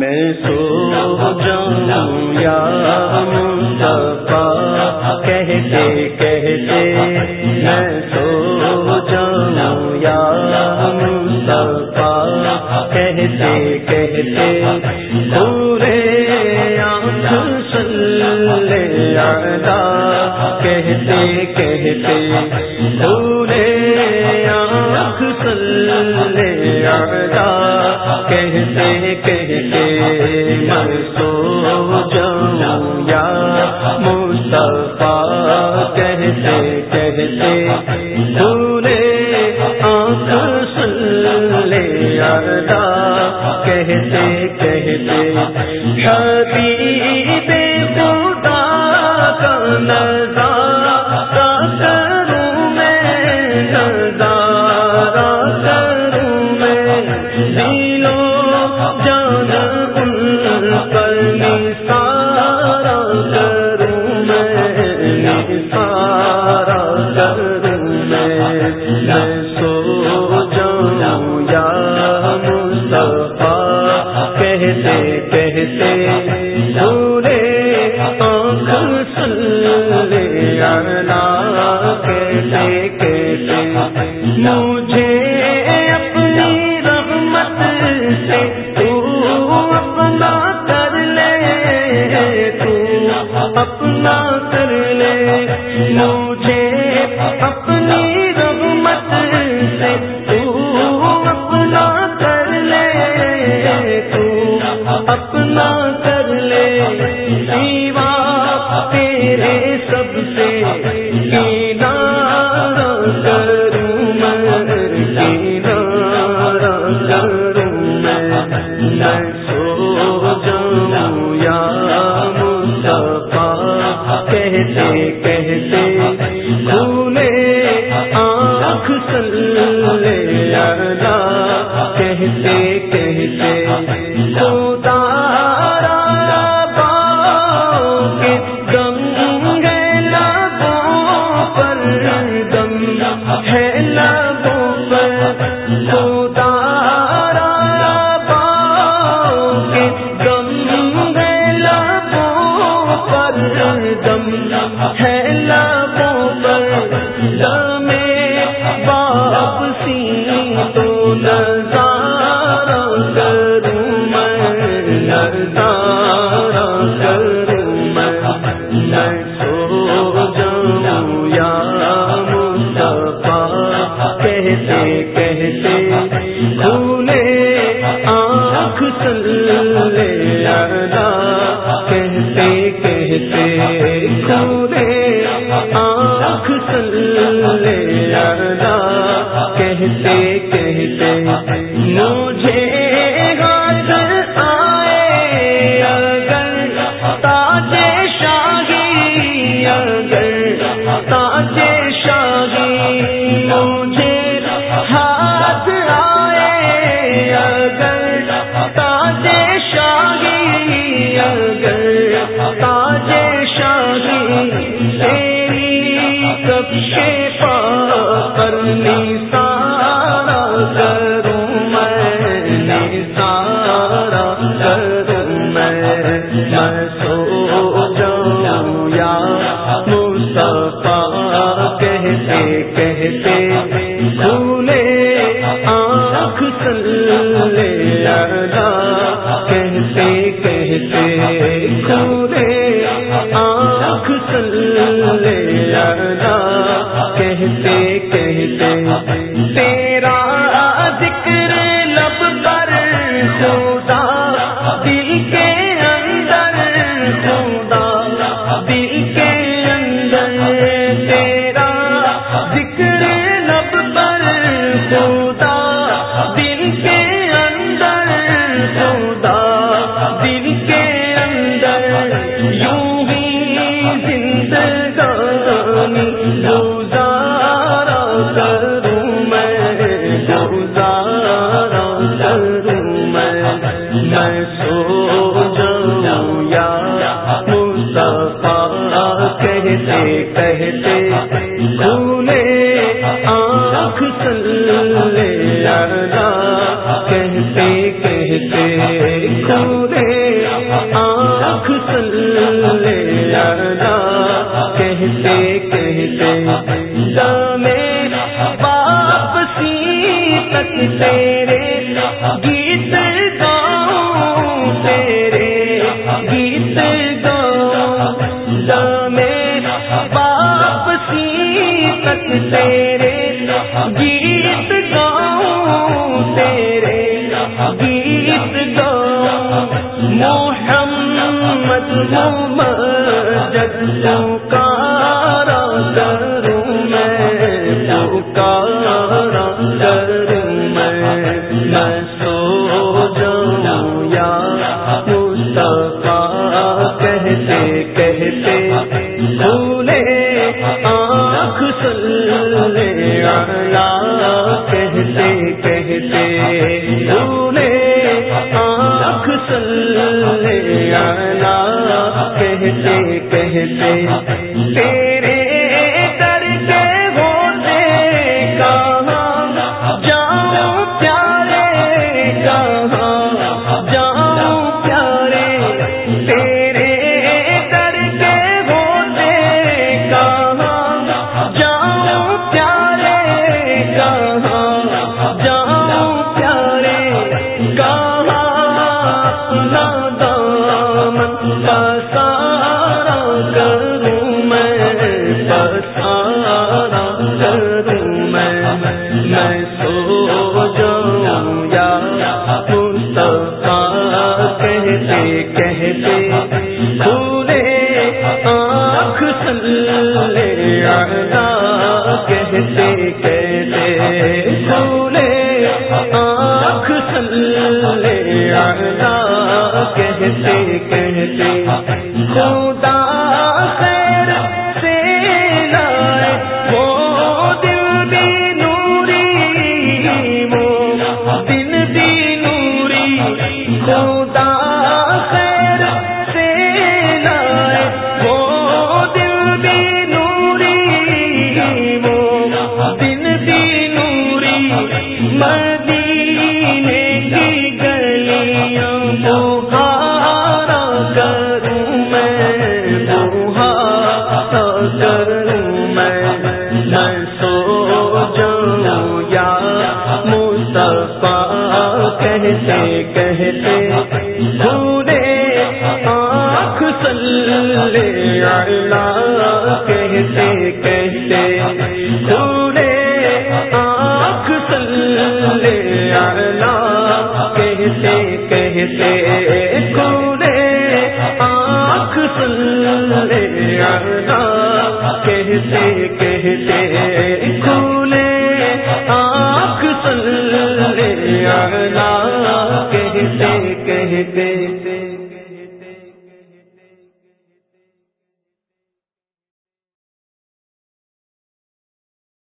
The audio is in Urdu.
میں سو جاؤں یا مصطفیٰ، کہتے کہتے میں سو جاؤں یا مصطفیٰ، کہتے کہتے پورے آنکھ سلے کہتے کہتے پورے آنکھ سلے کہتے کہتے سو جاؤں یا مصطفیٰ کہتے کہتے پورے آنکھ سن لے کہتے کہتے حبیب خدا کا آنکھ اللہ کہتے کہتے مجھے اپنی رحمت سے تو اپنا کر لے تو اپنا کر لے مجھے اپنی رحمت سے تو اپنا کر لے تو اپنا کر لے سیوا تیرے سب سے کنارا کروں میں کنارا کروں میں سو جاؤں یا مصطفیٰ، کہتے کہتے کھولے آنکھ سلے ہے لبوں پر خدارا باؤ کے ہے لبوں پر دم ہے لبوں پر کہتے کہتے کھولے آنکھ سلے ادا کہتے کہتے کھولے آنکھ سلے ادا کہتے آنکھ سلے کہتے کہتے کروں میں سو جاؤں یا مصطفیٰ کہتے کہتے کھولے آنکھ سلے ادا کہتے کہتے آنکھ سلے کہتے کہتے میں واپسی تک تیرے گیت گاؤں تیرے گیت گاؤں میں واپسی تک تیرے گیت گاؤں تیرے گیت گاؤں محمد مجد پکارا مصطفیٰ کہتے کہتے بھولے آنکھ سلے اللہ کہتے کہتے بھولے آنکھ سلے اللہ کہتے کہتے اللہ کہتے کہتے پورے آنکھ سلے اللہ کہتے کہتے پورے آنکھ سلے اللہ کہتے کہتے پورے آنکھ سلے اللہ کہتے کہتے کھولے آنکھ سلے اللہ کہتے کہتے